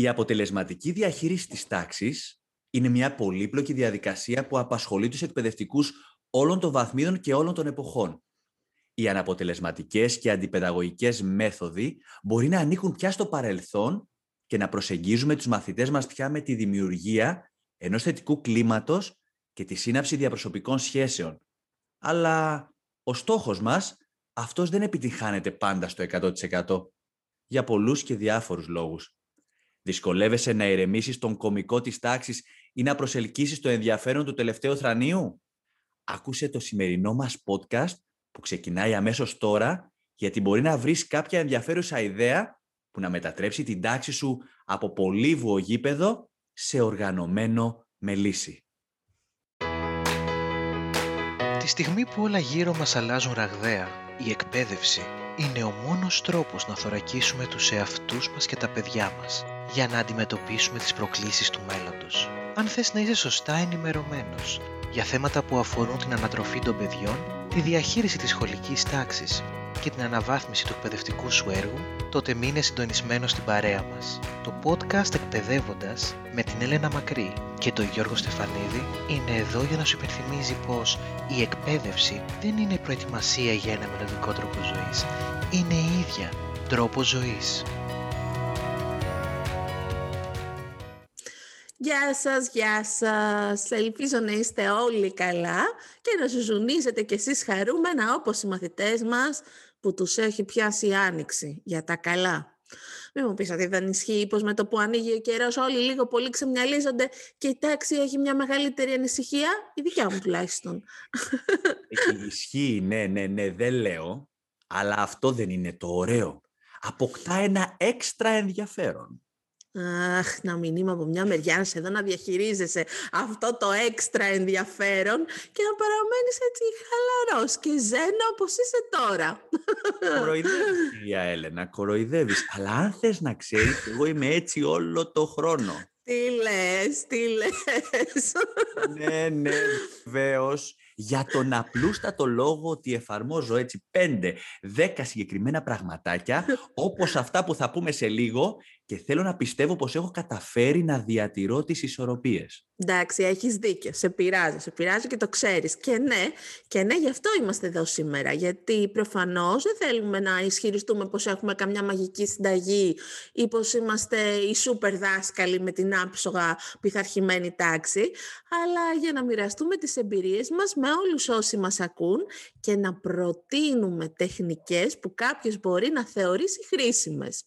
Η αποτελεσματική διαχείριση της τάξης είναι μια πολύπλοκη διαδικασία που απασχολεί τους εκπαιδευτικούς όλων των βαθμίδων και όλων των εποχών. Οι αναποτελεσματικές και αντιπαιδαγωγικές μέθοδοι μπορεί να ανήκουν πια στο παρελθόν και να προσεγγίζουμε τους μαθητές μας πια με τη δημιουργία ενός θετικού κλίματος και τη σύναψη διαπροσωπικών σχέσεων. Αλλά ο στόχος μας, αυτός δεν επιτυχάνεται πάντα στο 100% για πολλούς και διάφορους λόγους. Δυσκολεύεσαι να ηρεμήσεις τον κομικό της τάξης ή να προσελκύσεις το ενδιαφέρον του τελευταίου θρανίου; Άκουσε το σημερινό μας podcast που ξεκινάει αμέσως τώρα γιατί μπορεί να βρεις κάποια ενδιαφέρουσα ιδέα που να μετατρέψει την τάξη σου από πολύβουο γήπεδο σε οργανωμένο μελίσι. Τη στιγμή που όλα γύρω μας αλλάζουν ραγδαία, η εκπαίδευση είναι ο μόνος τρόπος να θωρακίσουμε τους εαυτούς μας και τα παιδιά μας για να αντιμετωπίσουμε τις προκλήσεις του μέλλοντος. Αν θες να είσαι σωστά ενημερωμένος για θέματα που αφορούν την ανατροφή των παιδιών, τη διαχείριση της σχολικής τάξης και την αναβάθμιση του εκπαιδευτικού σου έργου, τότε μείνε συντονισμένος στην παρέα μας. Το podcast «Εκπαιδεύοντας» με την Έλενα Μακρύ και τον Γιώργο Στεφανίδη είναι εδώ για να σου υπενθυμίζει πως η εκπαίδευση δεν είναι προετοιμασία για ένα μελλοντικό τρόπο ζωής. Είναι η ίδια τρόπο ζωής. Γεια σας, γεια σας. Ελπίζω να είστε όλοι καλά και να ζουζουνίζετε κι εσείς χαρούμενα όπως οι μαθητές μας που τους έχει πιάσει η άνοιξη για τα καλά. Μην μου πεις ότι δεν ισχύει πως με το που ανοίγει ο καιρός όλοι λίγο πολύ ξεμυαλίζονται και η τάξη έχει μια μεγαλύτερη ανησυχία, η δικιά μου τουλάχιστον. Ισχύει, ναι, ναι, ναι, δεν λέω, αλλά αυτό δεν είναι το ωραίο. Αποκτά ένα έξτρα ενδιαφέρον. Αχ, να μην είμαι από μια μεριά σε εδώ να διαχειρίζεσαι αυτό το έξτρα ενδιαφέρον και να παραμένεις έτσι χαλαρός και ζένο όπως είσαι τώρα. Κοροϊδεύεις, κυρία Έλενα, κοροϊδεύεις. Αλλά αν θες να ξέρεις, εγώ είμαι έτσι όλο το χρόνο. Τι λες, τι λες. ναι, ναι, βεβαίως για τον απλούστατο λόγο ότι εφαρμόζω έτσι πέντε, δέκα συγκεκριμένα πραγματάκια, όπως αυτά που θα πούμε σε λίγο και θέλω να πιστεύω πως έχω καταφέρει να διατηρώ τις ισορροπίες. Εντάξει, έχεις δίκιο. Σε πειράζει, σε πειράζει και το ξέρεις. Και ναι, και ναι, γι' αυτό είμαστε εδώ σήμερα. Γιατί προφανώς δεν θέλουμε να ισχυριστούμε πως έχουμε καμιά μαγική συνταγή ή πως είμαστε οι σούπερ δάσκαλοι με την άψογα πειθαρχημένη τάξη, αλλά για να μοιραστούμε τις εμπειρίες μας με όλους όσοι μας ακούν και να προτείνουμε τεχνικές που κάποιος μπορεί να θεωρήσει χρήσιμες.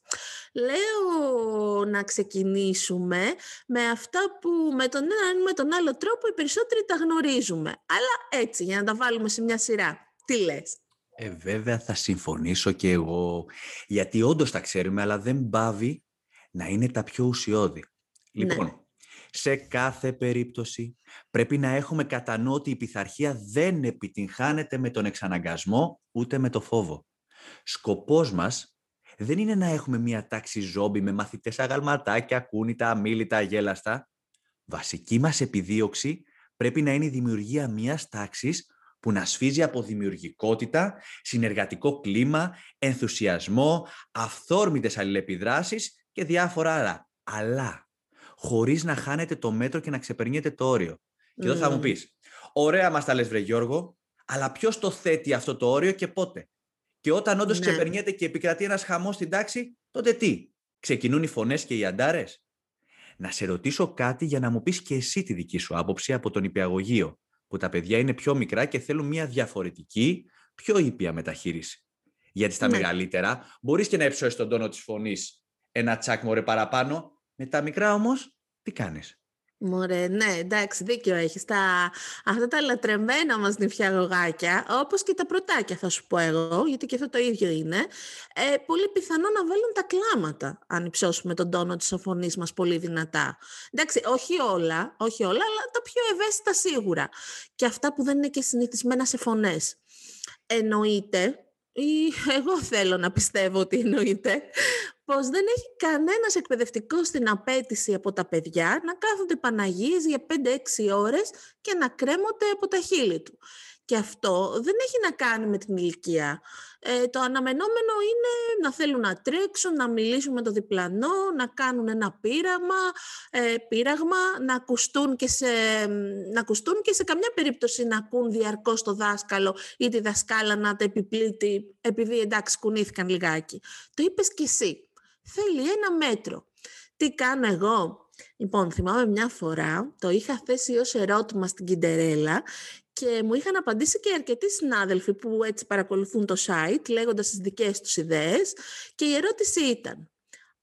Λέω να ξεκινήσουμε με αυτά που με τον έναν ή με τον άλλο τρόπο οι περισσότεροι τα γνωρίζουμε. Αλλά έτσι, για να τα βάλουμε σε μια σειρά. Τι λες; Ε, βέβαια θα συμφωνήσω και εγώ, γιατί όντως τα ξέρουμε, αλλά δεν πάβει να είναι τα πιο ουσιώδη. Λοιπόν, ναι. σε κάθε περίπτωση πρέπει να έχουμε κατά νου ότι η πειθαρχία δεν επιτυγχάνεται με τον εξαναγκασμό ούτε με το φόβο. Σκοπός μας δεν είναι να έχουμε μια τάξη ζόμπι με μαθητές αγαλματάκια, κούνητα, αμήλυτα, αγέλαστα. Βασική μας επιδίωξη πρέπει να είναι η δημιουργία μιας τάξης που να σφίζει από δημιουργικότητα, συνεργατικό κλίμα, ενθουσιασμό, αυθόρμητες αλληλεπιδράσεις και διάφορα άλλα. Αλλά χωρίς να χάνετε το μέτρο και να ξεπερνιέτε το όριο. Και εδώ θα μου πεις, ωραία μας τα λες βρε Γιώργο, αλλά ποιος το θέτει αυτό το όριο και πότε; Και όταν όντως ναι. ξεπερνιέται και επικρατεί ένας χαμός στην τάξη, τότε τι, ξεκινούν οι φωνές και οι αντάρες. Να σε ρωτήσω κάτι για να μου πεις και εσύ τη δική σου άποψη από τον υπηαγωγείο, που τα παιδιά είναι πιο μικρά και θέλουν μια διαφορετική, πιο ήπια μεταχείριση. Γιατί στα ναι. μεγαλύτερα μπορείς και να υψώσεις τον τόνο της φωνής ένα τσάκ μωρέ παραπάνω, με τα μικρά όμως τι κάνεις; Μωρέ, ναι, εντάξει, δίκιο έχεις. Τα, αυτά τα λατρεμένα μας νηφιαγωγάκια, όπως και τα πρωτάκια θα σου πω εγώ, γιατί και αυτό το ίδιο είναι, ε, πολύ πιθανό να βάλουν τα κλάματα, αν υψώσουμε τον τόνο της φωνής μας πολύ δυνατά. Εντάξει, όχι όλα, όχι όλα, αλλά τα πιο ευαίσθητα σίγουρα. Και αυτά που δεν είναι και συνηθισμένα σε φωνές. Εννοείται, ή εγώ θέλω να πιστεύω ότι εννοείται, πως δεν έχει κανένας εκπαιδευτικό στην απέτηση από τα παιδιά να κάθονται Παναγίες για 5-6 ώρες και να κρέμονται από τα χείλη του. Και αυτό δεν έχει να κάνει με την ηλικία. Ε, το αναμενόμενο είναι να θέλουν να τρέξουν, να μιλήσουν με το διπλανό, να κάνουν ένα πείραμα, ε, πείραγμα, να ακουστούν, και σε, να ακουστούν και σε καμιά περίπτωση να ακούν διαρκώς το δάσκαλο ή τη δασκάλα να τα επιπλήττει επειδή εντάξει κουνήθηκαν λιγάκι. Το είπες κι εσύ. Θέλει ένα μέτρο. Τι κάνω εγώ; Λοιπόν, θυμάμαι μια φορά, το είχα θέσει ως ερώτημα στην Κιντερέλα και μου είχαν απαντήσει και αρκετοί συνάδελφοι που έτσι παρακολουθούν το site λέγοντας τις δικές τους ιδέες και η ερώτηση ήταν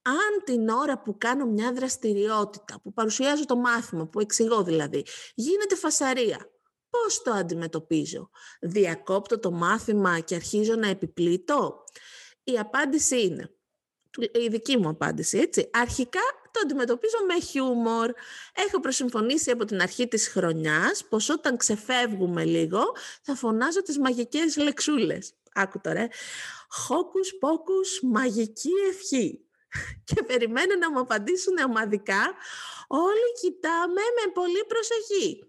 αν την ώρα που κάνω μια δραστηριότητα, που παρουσιάζω το μάθημα, που εξηγώ δηλαδή, γίνεται φασαρία, πώς το αντιμετωπίζω; Διακόπτω το μάθημα και αρχίζω να επιπλήττω; Η απάντηση είναι, η δική μου απάντηση, έτσι. Αρχικά το αντιμετωπίζω με χιούμορ. Έχω προσυμφωνήσει από την αρχή της χρονιάς πως όταν ξεφεύγουμε λίγο θα φωνάζω τις μαγικές λεξούλες. Άκου τώρα, χόκους πόκους μαγική ευχή. Και περιμένω να μου απαντήσουν ομαδικά. Όλοι κοιτάμε με πολύ προσοχή.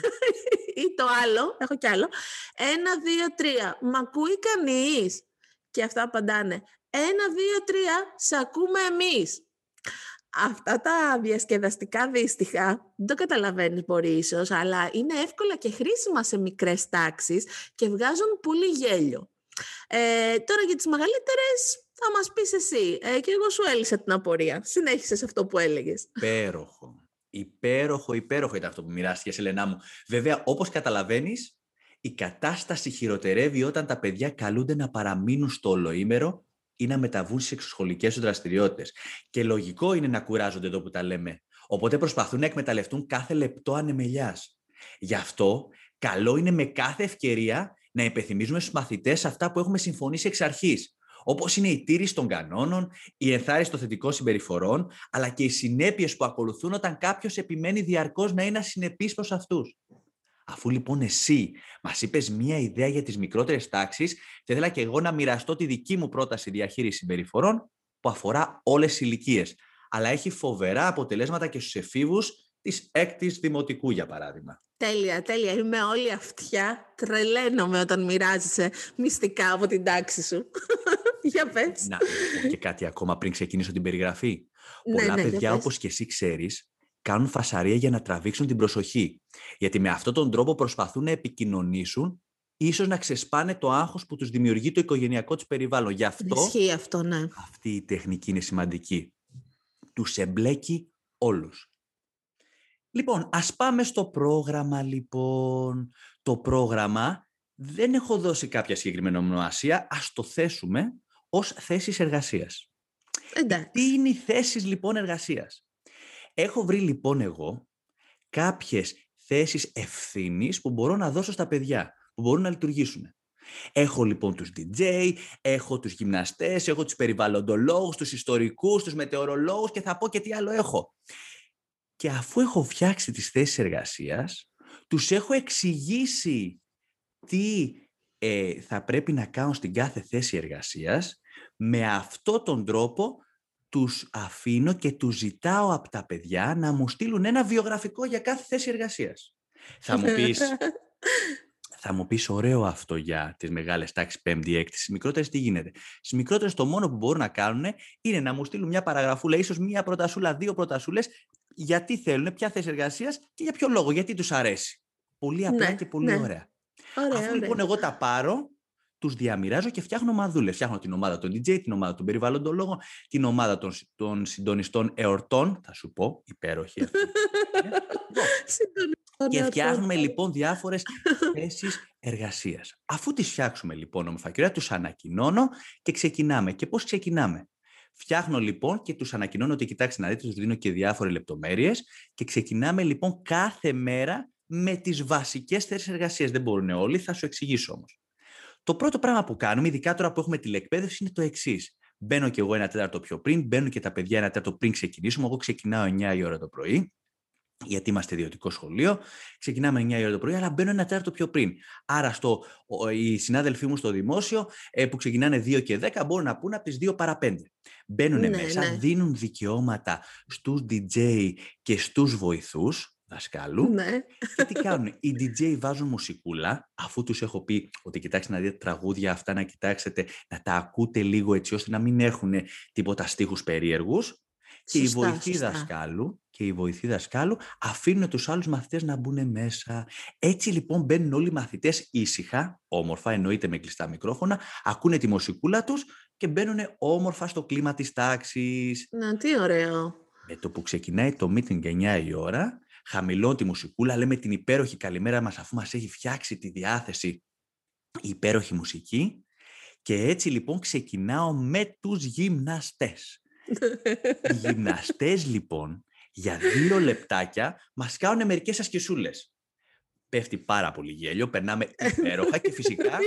Ή το άλλο, έχω κι άλλο. Ένα, δύο, τρία. Μ' ακούει κανείς. Και αυτά απαντάνε. Ένα, δύο, τρία. Σ' ακούμε εμείς αυτά τα διασκεδαστικά δύστιχα δεν το καταλαβαίνεις μπορεί ίσως, αλλά είναι εύκολα και χρήσιμα σε μικρές τάξεις και βγάζουν πολύ γέλιο. Ε, τώρα για τις μεγαλύτερες θα μας πεις εσύ ε, και εγώ σου έλυσα την απορία. Συνέχισες σε αυτό που έλεγες. Υπέροχο. Υπέροχο, υπέροχο ήταν αυτό που μοιράστηκες, Ελενά μου. Βέβαια, όπως καταλαβαίνεις, η κατάσταση χειροτερεύει όταν τα παιδιά καλούνται να παραμείνουν στο ολοήμερο ή να μεταβούν στις εξωσχολικές τους δραστηριότητες. Και λογικό είναι να κουράζονται εδώ που τα λέμε. Οπότε προσπαθούν να εκμεταλλευτούν κάθε λεπτό ανεμελιάς. Γι' αυτό, καλό είναι με κάθε ευκαιρία να υπενθυμίζουμε στους μαθητές αυτά που έχουμε συμφωνήσει εξ αρχής. Όπως είναι η τήρηση των κανόνων, η ενθάρρυνση των θετικών συμπεριφορών, αλλά και οι συνέπειες που ακολουθούν όταν κάποιος επιμένει διαρκώς να είναι ασυνεπής προς αυτούς. Αφού λοιπόν εσύ μας είπες μία ιδέα για τις μικρότερες τάξεις, θα ήθελα και εγώ να μοιραστώ τη δική μου πρόταση διαχείρισης συμπεριφορών που αφορά όλες τι ηλικίες. Αλλά έχει φοβερά αποτελέσματα και στους εφήβους της έκτης δημοτικού, για παράδειγμα. Τέλεια, τέλεια. Είμαι όλη αυτιά. Τρελαίνομαι όταν μοιράζεσαι μυστικά από την τάξη σου. για πες. Να, και κάτι ακόμα πριν ξεκινήσω την περιγραφή. Ναι, Πολλά ναι, παιδιά, όπως και εσύ ξέρεις, κάνουν φασαρία για να τραβήξουν την προσοχή. Γιατί με αυτόν τον τρόπο προσπαθούν να επικοινωνήσουν, ίσως να ξεσπάνε το άγχος που τους δημιουργεί το οικογενειακό τους περιβάλλον. Γι' αυτό, Ισχύει αυτό ναι. αυτή η τεχνική είναι σημαντική. Τους εμπλέκει όλους. Λοιπόν, ας πάμε στο πρόγραμμα, λοιπόν. Το πρόγραμμα δεν έχω δώσει κάποια συγκεκριμένη ονομασία, ας το θέσουμε ως θέσεις εργασίας. Εντάξει. Τι είναι οι θέσεις, λοιπόν, εργασίας; Έχω βρει λοιπόν εγώ κάποιες θέσεις ευθύνης που μπορώ να δώσω στα παιδιά, που μπορούν να λειτουργήσουν. Έχω λοιπόν τους DJ, έχω τους γυμναστές, έχω τους περιβαλλοντολόγους, τους ιστορικούς, τους μετεωρολόγους και θα πω και τι άλλο έχω. Και αφού έχω φτιάξει τις θέσεις εργασίας, τους έχω εξηγήσει τι ε, θα πρέπει να κάνω στην κάθε θέση εργασίας, με αυτό τον τρόπο τους αφήνω και τους ζητάω από τα παιδιά να μου στείλουν ένα βιογραφικό για κάθε θέση εργασίας. Θα μου πεις, θα μου πεις ωραίο αυτό για τις μεγάλες τάξεις 5η, 6η. Στις μικρότερες τι γίνεται; Στις μικρότερες το μόνο που μπορούν να κάνουν είναι να μου στείλουν μια παραγραφούλα, ίσως μια προτασούλα, δύο προτασούλες, γιατί θέλουν, ποια θέση εργασίας και για ποιο λόγο, γιατί τους αρέσει. Πολύ απλά ναι, και πολύ ναι. ωραία. ωραία. Αφού λοιπόν εγώ τα πάρω, τους διαμοιράζω και φτιάχνω ομαδούλε. Φτιάχνω την ομάδα των DJ, την ομάδα των περιβαλλοντολόγων, την ομάδα των, των συντονιστών εορτών. Θα σου πω, υπέροχη αυτή. και φτιάχνουμε λοιπόν διάφορες θέσεις εργασίας. Αφού τις φτιάξουμε λοιπόν, όμορφα και τους ανακοινώνω και ξεκινάμε. Και πώς ξεκινάμε; Φτιάχνω λοιπόν και τους ανακοινώνω ότι κοιτάξτε να δείτε, τους δίνω και διάφορες λεπτομέρειες και ξεκινάμε λοιπόν κάθε μέρα με τις βασικές θέσεις εργασίας. Δεν μπορούν όλοι, θα σου εξηγήσω όμως. Το πρώτο πράγμα που κάνουμε, ειδικά τώρα που έχουμε τηλεκπαίδευση, είναι το εξής. Μπαίνω κι εγώ ένα τέταρτο πιο πριν, μπαίνουν και τα παιδιά ένα τέταρτο πριν ξεκινήσουμε. Εγώ ξεκινάω 9 η ώρα το πρωί, γιατί είμαστε ιδιωτικό σχολείο. Ξεκινάμε 9 η ώρα το πρωί, αλλά μπαίνω ένα τέταρτο πιο πριν. Άρα, στο, οι συνάδελφοί μου στο δημόσιο, ε, που ξεκινάνε 2 και 10, μπορούν να πούνε από τις 2 παρα 5. Μπαίνουν ναι, μέσα, ναι. δίνουν δικαιώματα στους DJ και στους βοηθούς δασκάλου. Ναι. Και τι κάνουν. Οι DJ βάζουν μουσικούλα, αφού τους έχω πει ότι κοιτάξτε να δείτε τραγούδια αυτά, να κοιτάξετε, να τα ακούτε λίγο έτσι, ώστε να μην έχουν τίποτα στίχους περίεργους. Και η βοηθή δασκάλου και οι βοηθοί δασκάλου αφήνουν τους άλλους μαθητές να μπουν μέσα. Έτσι λοιπόν μπαίνουν όλοι οι μαθητές ήσυχα, όμορφα, εννοείται με κλειστά μικρόφωνα, ακούνε τη μουσικούλα τους και μπαίνουν όμορφα στο κλίμα της τάξης. Να, τι ωραίο. Με το που ξεκινάει το meeting 9 η ώρα, χαμηλώνει τη μουσικούλα, λέμε την υπέροχη καλημέρα μας αφού μας έχει φτιάξει τη διάθεση η υπέροχη μουσική και έτσι λοιπόν ξεκινάω με τους γυμναστές. Οι γυμναστές λοιπόν για δύο λεπτάκια μας κάνουν μερικές ασκησούλες. Πέφτει πάρα πολύ γέλιο, περνάμε υπέροχα και φυσικά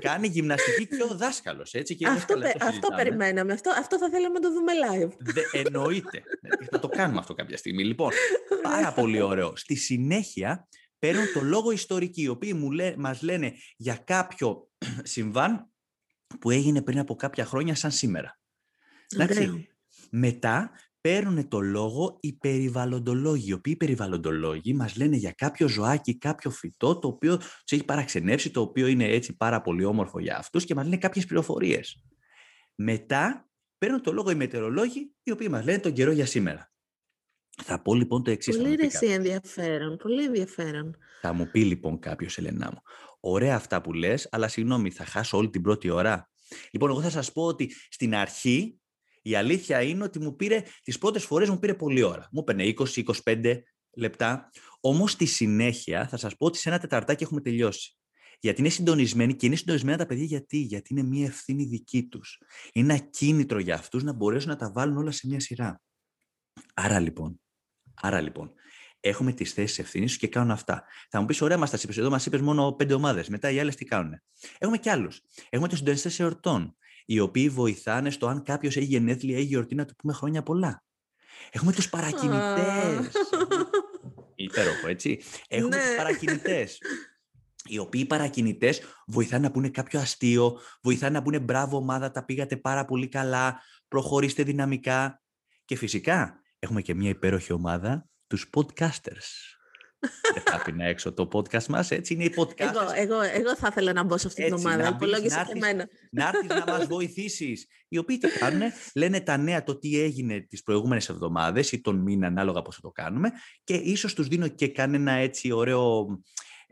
κάνει γυμναστική και ο δάσκαλος. Έτσι, και αυτό, αυτό περιμέναμε, αυτό, αυτό θα θέλαμε να το δούμε live. Δε, εννοείται. θα το κάνουμε αυτό κάποια στιγμή. Λοιπόν, πάρα πολύ ωραίο. Στη συνέχεια παίρνουν το λόγο ιστορικοί, οι οποίοι μου λέ, μας λένε για κάποιο συμβάν που έγινε πριν από κάποια χρόνια σαν σήμερα. Εντάξει. Μετά παίρνουν το λόγο οι περιβαλλοντολόγοι. Οι οποίοι περιβαλλοντολόγοι μας λένε για κάποιο ζωάκι, κάποιο φυτό, το οποίο τους έχει παραξενεύσει, το οποίο είναι έτσι πάρα πολύ όμορφο για αυτούς και μας λένε κάποιες πληροφορίες. Μετά παίρνουν το λόγο οι μετεωρολόγοι, οι οποίοι μας λένε τον καιρό για σήμερα. Θα πω λοιπόν το εξής. Πολύ ρεσί ενδιαφέρον. Πολύ ενδιαφέρον. Θα μου πει λοιπόν κάποιος, Ελενά μου. Ωραία αυτά που λες, αλλά συγγνώμη, θα χάσω όλη την πρώτη ώρα. Λοιπόν, εγώ θα σας πω ότι στην αρχή η αλήθεια είναι ότι μου πήρε, τις πρώτες φορές μου πήρε πολλή ώρα. Μου έπαιρνε 20-25 λεπτά. Όμως στη συνέχεια θα σας πω ότι σε ένα τεταρτάκι έχουμε τελειώσει. Γιατί είναι συντονισμένοι και είναι συντονισμένα τα παιδιά γιατί, γιατί είναι μια ευθύνη δική τους. Είναι ένα κίνητρο για αυτούς να μπορέσουν να τα βάλουν όλα σε μια σειρά. Άρα λοιπόν, άρα λοιπόν, έχουμε τις θέσεις ευθύνης και κάνουν αυτά. Θα μου πεις, ωραία, μας τα είπες. Εδώ μας είπες μόνο πέντε ομάδες. Μετά οι άλλες τι κάνουν. Έχουμε κι άλλους. Έχουμε τους συντονιστές εορτών οι οποίοι βοηθάνε στο αν κάποιος έχει γενέθλια ή γιορτή να του πούμε χρόνια πολλά. Έχουμε τους παρακινητές. Υπέροχο, έτσι. Έχουμε τους ναι. παρακινητές. Οι οποίοι παρακινητές βοηθάνε να πούνε κάποιο αστείο, βοηθάνε να πούνε μπράβο ομάδα, τα πήγατε πάρα πολύ καλά, προχωρήστε δυναμικά. Και φυσικά έχουμε και μια υπέροχη ομάδα, τους podcasters. Δεν θα άφηνα έξω το podcast μας, έτσι είναι η podcast. Εγώ, εγώ, εγώ θα ήθελα να μπω σε αυτή την ομάδα, υπολόγισε και εμένα. Να έρθεις να μας βοηθήσεις. Οι οποίοι τι κάνουν, λένε τα νέα, το τι έγινε τις προηγούμενες εβδομάδες ή τον μήνα, ανάλογα πώς θα το κάνουμε και ίσως τους δίνω και κανένα έτσι ωραίο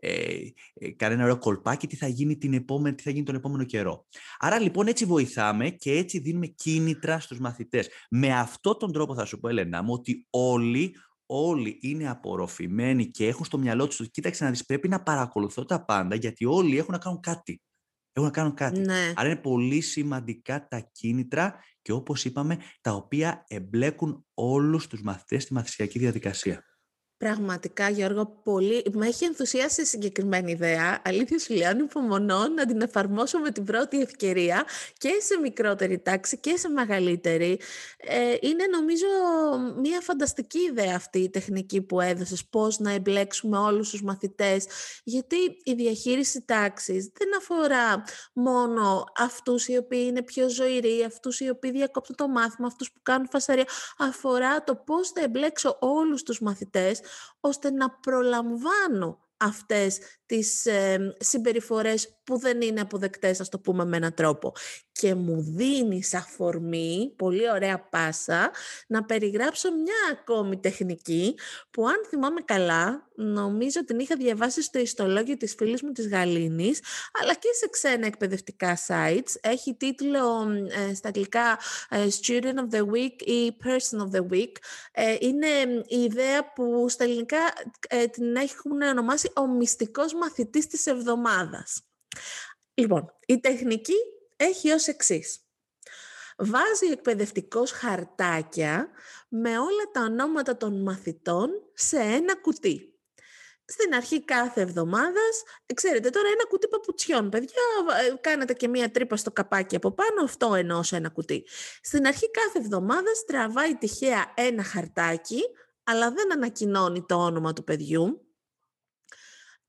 ε, ε, κανένα ωραίο κολπάκι τι θα, γίνει την επόμενη, τι θα γίνει τον επόμενο καιρό. Άρα λοιπόν έτσι βοηθάμε και έτσι δίνουμε κίνητρα στους μαθητές. Με αυτόν τον τρόπο θα σου πω Ελένα μου ότι όλοι όλοι είναι απορροφημένοι και έχουν στο μυαλό τους ότι κοίταξε να δεις πρέπει να παρακολουθώ τα πάντα γιατί όλοι έχουν να κάνουν κάτι. Έχουν να κάνουν κάτι. Ναι. Άρα είναι πολύ σημαντικά τα κίνητρα και όπως είπαμε τα οποία εμπλέκουν όλους τους μαθητές στη μαθησιακή διαδικασία. Πραγματικά, Γιώργο, πολύ... με έχει ενθουσιάσει η συγκεκριμένη ιδέα. Αλήθεια σου λέω, ανυπομονώ να την εφαρμόσω με την πρώτη ευκαιρία και σε μικρότερη τάξη και σε μεγαλύτερη. Ε, είναι νομίζω μια φανταστική ιδέα αυτή η τεχνική που έδωσες, πώς να εμπλέξουμε όλους τους μαθητές, γιατί η διαχείριση τάξης δεν αφορά μόνο αυτούς οι οποίοι είναι πιο ζωηροί, αυτούς οι οποίοι διακόπτουν το μάθημα, αυτούς που κάνουν φασαρία, αφορά το πώς θα εμπλέξω όλους τους μαθητές ώστε να προλαμβάνω αυτές τις ε, συμπεριφορές που δεν είναι αποδεκτές, ας το πούμε με έναν τρόπο. Και μου δίνει αφορμή, πολύ ωραία πάσα, να περιγράψω μια ακόμη τεχνική που αν θυμάμαι καλά, νομίζω την είχα διαβάσει στο ιστολόγιο της φίλης μου της Γαλήνης, αλλά και σε ξένα εκπαιδευτικά sites. Έχει τίτλο ε, στα αγγλικά ε, Student of the Week ή Person of the Week. Ε, είναι η ιδέα που στα ελληνικά την έχουν ονομάσει ο μυστικός μαθητής της εβδομάδας. Λοιπόν, η τεχνική έχει ως εξής. Βάζει εκπαιδευτικός χαρτάκια με όλα τα ονόματα των μαθητών σε ένα κουτί. Στην αρχή κάθε εβδομάδας, ξέρετε τώρα ένα κουτί παπουτσιών, παιδιά, ε, κάνετε και μία τρύπα στο καπάκι από πάνω, αυτό εννοώ σε ένα κουτί. Στην αρχή κάθε εβδομάδας τραβάει τυχαία ένα χαρτάκι, αλλά δεν ανακοινώνει το όνομα του παιδιού,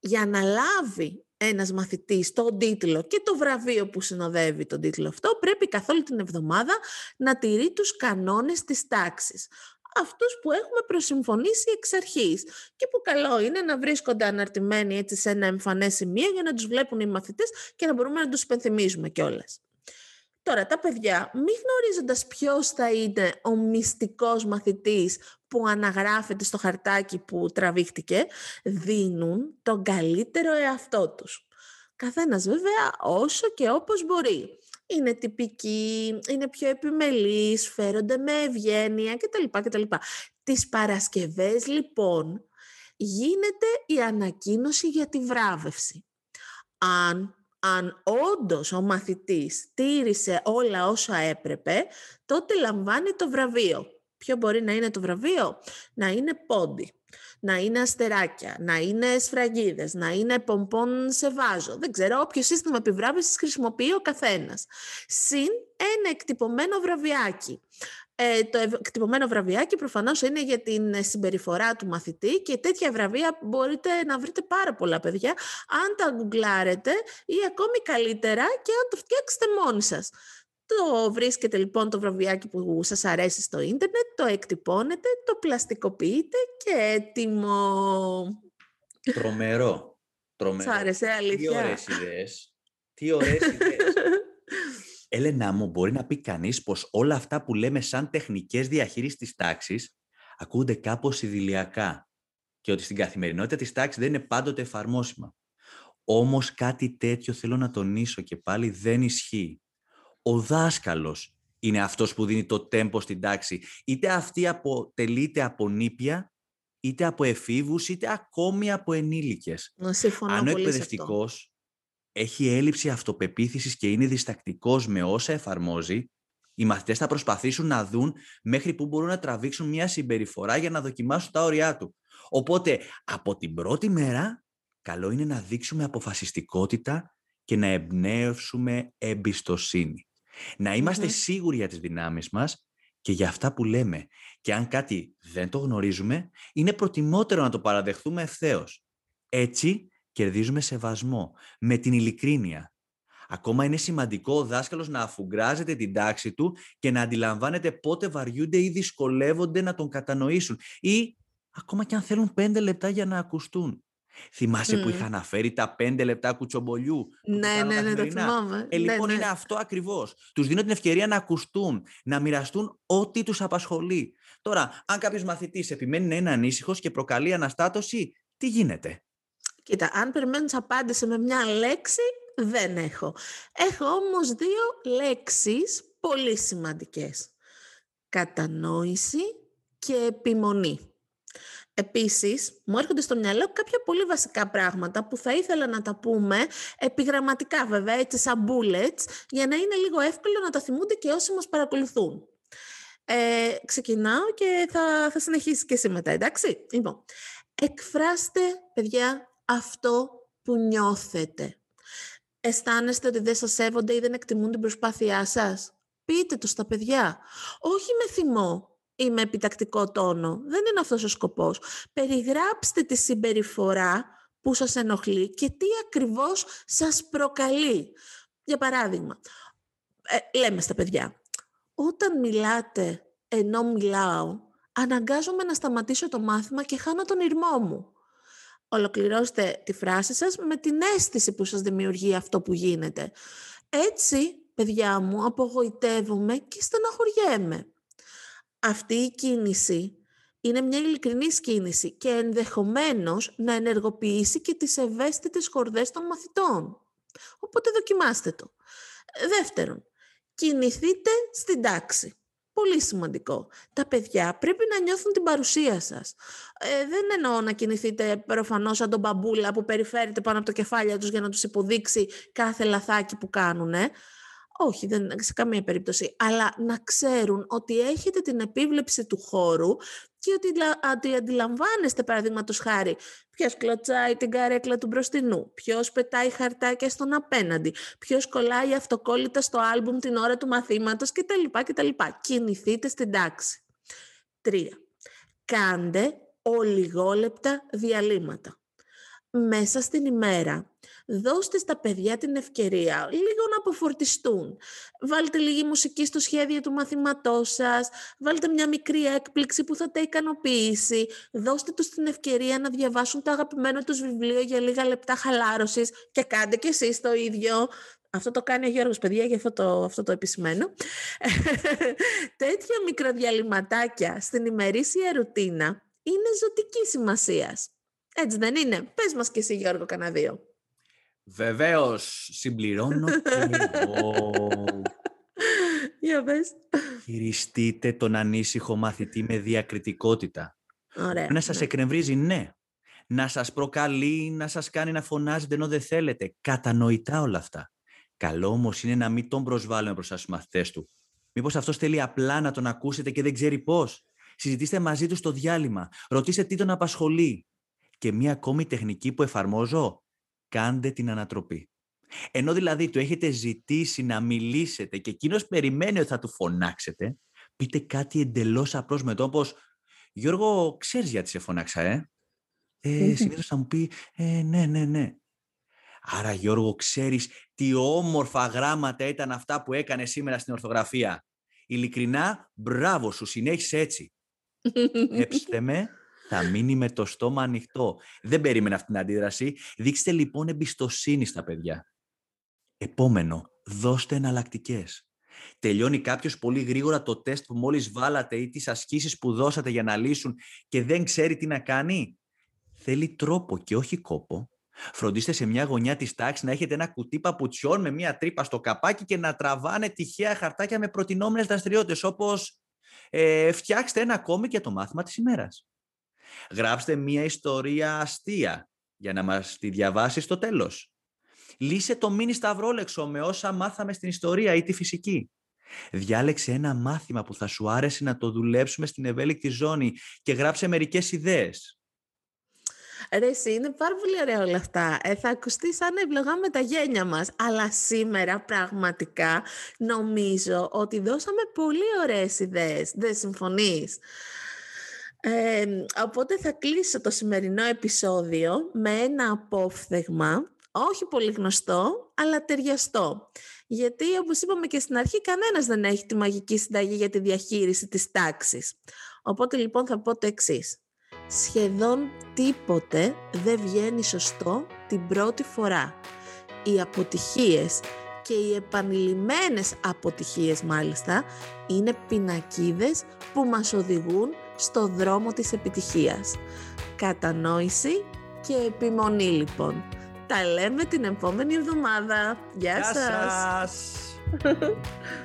για να λάβει ένας μαθητής τον τίτλο και το βραβείο που συνοδεύει τον τίτλο αυτό, πρέπει καθ' όλη την εβδομάδα να τηρεί τους κανόνες της τάξης. αυτούς που έχουμε προσυμφωνήσει εξ αρχής και που καλό είναι να βρίσκονται αναρτημένοι έτσι σε ένα εμφανές σημείο για να τους βλέπουν οι μαθητές και να μπορούμε να τους υπενθυμίζουμε κιόλας. Τώρα, τα παιδιά, μη γνωρίζοντας ποιος θα είναι ο μυστικός μαθητής που αναγράφεται στο χαρτάκι που τραβήχτηκε, δίνουν τον καλύτερο εαυτό τους. Καθένας βέβαια όσο και όπως μπορεί. Είναι τυπικοί, είναι πιο επιμελείς, φέρονται με ευγένεια κτλ. κτλ. Τις Παρασκευές λοιπόν γίνεται η ανακοίνωση για τη βράβευση. Αν αν όντως ο μαθητής τήρησε όλα όσα έπρεπε, τότε λαμβάνει το βραβείο. Ποιο μπορεί να είναι το βραβείο; Να είναι πόντι, να είναι αστεράκια, να είναι σφραγίδες, να είναι πομπόν σε βάζο. Δεν ξέρω, όποιο σύστημα επιβράβευσης χρησιμοποιεί ο καθένας. Συν ένα εκτυπωμένο βραβιάκι. Ε, το εκτυπωμένο βραβιάκι προφανώς είναι για την συμπεριφορά του μαθητή και τέτοια βραβεία μπορείτε να βρείτε πάρα πολλά παιδιά αν τα γκουγκλάρετε ή ακόμη καλύτερα και αν το φτιάξετε μόνοι σας. Το βρίσκετε λοιπόν το βραβιάκι που σας αρέσει στο ίντερνετ, το εκτυπώνετε, το πλαστικοποιείτε και έτοιμο. Τρομερό. Τρομερό. Σ' άρεσε, αλήθεια; Τι ωραίες ιδέες. Τι ωραίες ιδέες. Έλενα μου, μπορεί να πει κανείς πως όλα αυτά που λέμε σαν τεχνικές διαχείρισης της τάξης ακούγονται κάπως ιδηλιακά και ότι στην καθημερινότητα της τάξης δεν είναι πάντοτε εφαρμόσιμα. Όμως κάτι τέτοιο θέλω να τονίσω και πάλι δεν ισχύει. Ο δάσκαλος είναι αυτός που δίνει το τέμπο στην τάξη. Είτε αυτή αποτελείται από νήπια, είτε από εφήβους, είτε ακόμη από ενήλικες. Αν ο εκπαιδευτικός έχει έλλειψη αυτοπεποίθησης και είναι διστακτικός με όσα εφαρμόζει, οι μαθητές θα προσπαθήσουν να δουν μέχρι πού μπορούν να τραβήξουν μια συμπεριφορά για να δοκιμάσουν τα όρια του. Οπότε, από την πρώτη μέρα, καλό είναι να δείξουμε αποφασιστικότητα και να εμπνεύσουμε εμπιστοσύνη. Να ειμαστε σίγουροι για τις δυνάμεις μας και για αυτά που λέμε. Και αν κάτι δεν το γνωρίζουμε, είναι προτιμότερο να το παραδεχθούμε ευθέως. Έτσι, κερδίζουμε σεβασμό με την ειλικρίνεια. Ακόμα είναι σημαντικό ο δάσκαλος να αφουγκράζεται την τάξη του και να αντιλαμβάνεται πότε βαριούνται ή δυσκολεύονται να τον κατανοήσουν ή ακόμα και αν θέλουν πέντε λεπτά για να ακουστούν. Θυμάσαι που είχα αναφέρει τα πέντε λεπτά κουτσομπολιού. Ναι, ναι, ναι, το θυμάμαι. Ε, λοιπόν, ναι, είναι αυτό ακριβώς. Τους δίνω την ευκαιρία να ακουστούν, να μοιραστούν ό,τι τους απασχολεί. Τώρα, αν κάποιος μαθητής επιμένει να είναι ανήσυχος και προκαλεί αναστάτωση, τι γίνεται; Κοίτα, αν περιμένεις απάντηση με μια λέξη, δεν έχω. Έχω όμως δύο λέξεις πολύ σημαντικές. Κατανόηση και επιμονή. Επίσης, μου έρχονται στο μυαλό κάποια πολύ βασικά πράγματα που θα ήθελα να τα πούμε επιγραμματικά βέβαια, έτσι σαν bullets, για να είναι λίγο εύκολο να τα θυμούνται και όσοι μας παρακολουθούν. Ε, ξεκινάω και θα, θα συνεχίσει και εσύ μετά, εντάξει; Λοιπόν, εκφράστε, παιδιά, αυτό που νιώθετε. Αισθάνεστε ότι δεν σας σέβονται ή δεν εκτιμούν την προσπάθειά σας; Πείτε το στα παιδιά. Όχι με θυμό ή με επιτακτικό τόνο. Δεν είναι αυτός ο σκοπός. Περιγράψτε τη συμπεριφορά που σας ενοχλεί και τι ακριβώς σας προκαλεί. Για παράδειγμα, ε, λέμε στα παιδιά, όταν μιλάτε ενώ μιλάω, αναγκάζομαι να σταματήσω το μάθημα και χάνω τον ήρμό μου ολοκληρώστε τη φράση σας με την αίσθηση που σας δημιουργεί αυτό που γίνεται. Έτσι, παιδιά μου, απογοητεύομαι και στεναχωριέμαι. Αυτή η κίνηση είναι μια ειλικρινή κίνηση και ενδεχομένως να ενεργοποιήσει και τις ευαίσθητες χορδές των μαθητών. Οπότε δοκιμάστε το. Δεύτερον, κινηθείτε στην τάξη. Πολύ σημαντικό. Τα παιδιά πρέπει να νιώθουν την παρουσία σας. Ε, δεν εννοώ να κινηθείτε προφανώς σαν τον μπαμπούλα που περιφέρεται πάνω από το κεφάλια τους για να τους υποδείξει κάθε λαθάκι που κάνουν. Όχι, δεν, σε καμία περίπτωση. Αλλά να ξέρουν ότι έχετε την επίβλεψη του χώρου και ότι, ότι αντιλαμβάνεστε, παραδείγματος χάρη, ποιος κλωτσάει την καρέκλα του μπροστινού, ποιος πετάει χαρτάκια στον απέναντι, ποιος κολλάει αυτοκόλλητα στο άλμπουμ την ώρα του μαθήματος κτλ. κτλ. Κινηθείτε στην τάξη. Τρία. Κάντε ολιγόλεπτα διαλύματα. Μέσα στην ημέρα δώστε στα παιδιά την ευκαιρία λίγο να αποφορτιστούν. Βάλτε λίγη μουσική στο σχέδιο του μαθήματός σας, βάλτε μια μικρή έκπληξη που θα τα ικανοποιήσει, δώστε τους την ευκαιρία να διαβάσουν το αγαπημένο τους βιβλίο για λίγα λεπτά χαλάρωσης και κάντε και εσείς το ίδιο. Αυτό το κάνει ο Γιώργος, παιδιά, για αυτό το, αυτό το επισημένο. Τέτοια μικροδιαλυματάκια στην ημερήσια ρουτίνα είναι ζωτική σημασίας. Έτσι δεν είναι; Πες μας και εσύ, Γιώργο, κανένα δύο. Βεβαίως, συμπληρώνω και εγώ. Για πες. Χειριστείτε τον ανήσυχο μαθητή με διακριτικότητα. Ωραία. Να σας ναι. εκνευρίζει, ναι. Να σας προκαλεί, να σας κάνει να φωνάζετε ενώ δεν θέλετε. Κατανοητά όλα αυτά. Καλό όμως είναι να μην τον προσβάλλουμε μπροστά στου μαθητές του. Μήπως αυτός θέλει απλά να τον ακούσετε και δεν ξέρει πώς. Συζητήστε μαζί του στο διάλειμμα. Ρωτήστε τι τον απασχολεί. Και μία ακόμη τεχνική που εφαρμόζω. Κάντε την ανατροπή. Ενώ δηλαδή του έχετε ζητήσει να μιλήσετε και εκείνος περιμένει ότι θα του φωνάξετε, πείτε κάτι εντελώς απρόσμετο, όπως Γιώργο, ξέρεις γιατί σε φωνάξα, ε; ε Συνήθως θα μου πει, ε, ναι, ναι, ναι. Άρα Γιώργο, ξέρεις τι όμορφα γράμματα ήταν αυτά που έκανε σήμερα στην ορθογραφία. Ειλικρινά, μπράβο σου, συνέχισε έτσι. Έψτε με, θα μείνει με το στόμα ανοιχτό. Δεν περίμενα αυτή την αντίδραση. Δείξτε λοιπόν εμπιστοσύνη στα παιδιά. Επόμενο, δώστε εναλλακτικές. Τελειώνει κάποιος πολύ γρήγορα το τεστ που μόλις βάλατε ή τις ασκήσεις που δώσατε για να λύσουν και δεν ξέρει τι να κάνει; Θέλει τρόπο και όχι κόπο Φροντίστε σε μια γωνιά της τάξης να έχετε ένα κουτί παπουτσιών με μια τρύπα στο καπάκι και να τραβάνε τυχαία χαρτάκια με προτινόμενες δραστηριότητες, όπως ε, φτιάξτε ένα κόμμα για το μάθημα της ημέρας. Γράψτε μια ιστορία αστεία για να μας τη διαβάσει στο τέλος. Λύσε το μίνι σταυρόλεξο με όσα μάθαμε στην ιστορία ή τη φυσική. Διάλεξε ένα μάθημα που θα σου άρεσε να το δουλέψουμε στην ευέλικτη ζώνη και γράψε μερικές ιδέες. Ρε, εσύ, είναι πάρα πολύ ωραία όλα αυτά. Ε, θα ακουστεί σαν ευλογά με τα γένια μας. Αλλά σήμερα πραγματικά νομίζω ότι δώσαμε πολύ ωραίες ιδέες. Δεν συμφωνείς; Ε, οπότε θα κλείσω το σημερινό επεισόδιο με ένα απόφθεγμα, όχι πολύ γνωστό, αλλά ταιριαστό. Γιατί, όπως είπαμε και στην αρχή, κανένας δεν έχει τη μαγική συνταγή για τη διαχείριση της τάξης. Οπότε, λοιπόν, θα πω το εξής σχεδόν τίποτε δεν βγαίνει σωστό την πρώτη φορά. Οι αποτυχίες και οι επανειλημμένες αποτυχίες μάλιστα είναι πινακίδες που μας οδηγούν στο δρόμο της επιτυχίας. Κατανόηση και επιμονή λοιπόν. Τα λέμε την επόμενη εβδομάδα. Γεια, Γεια σας!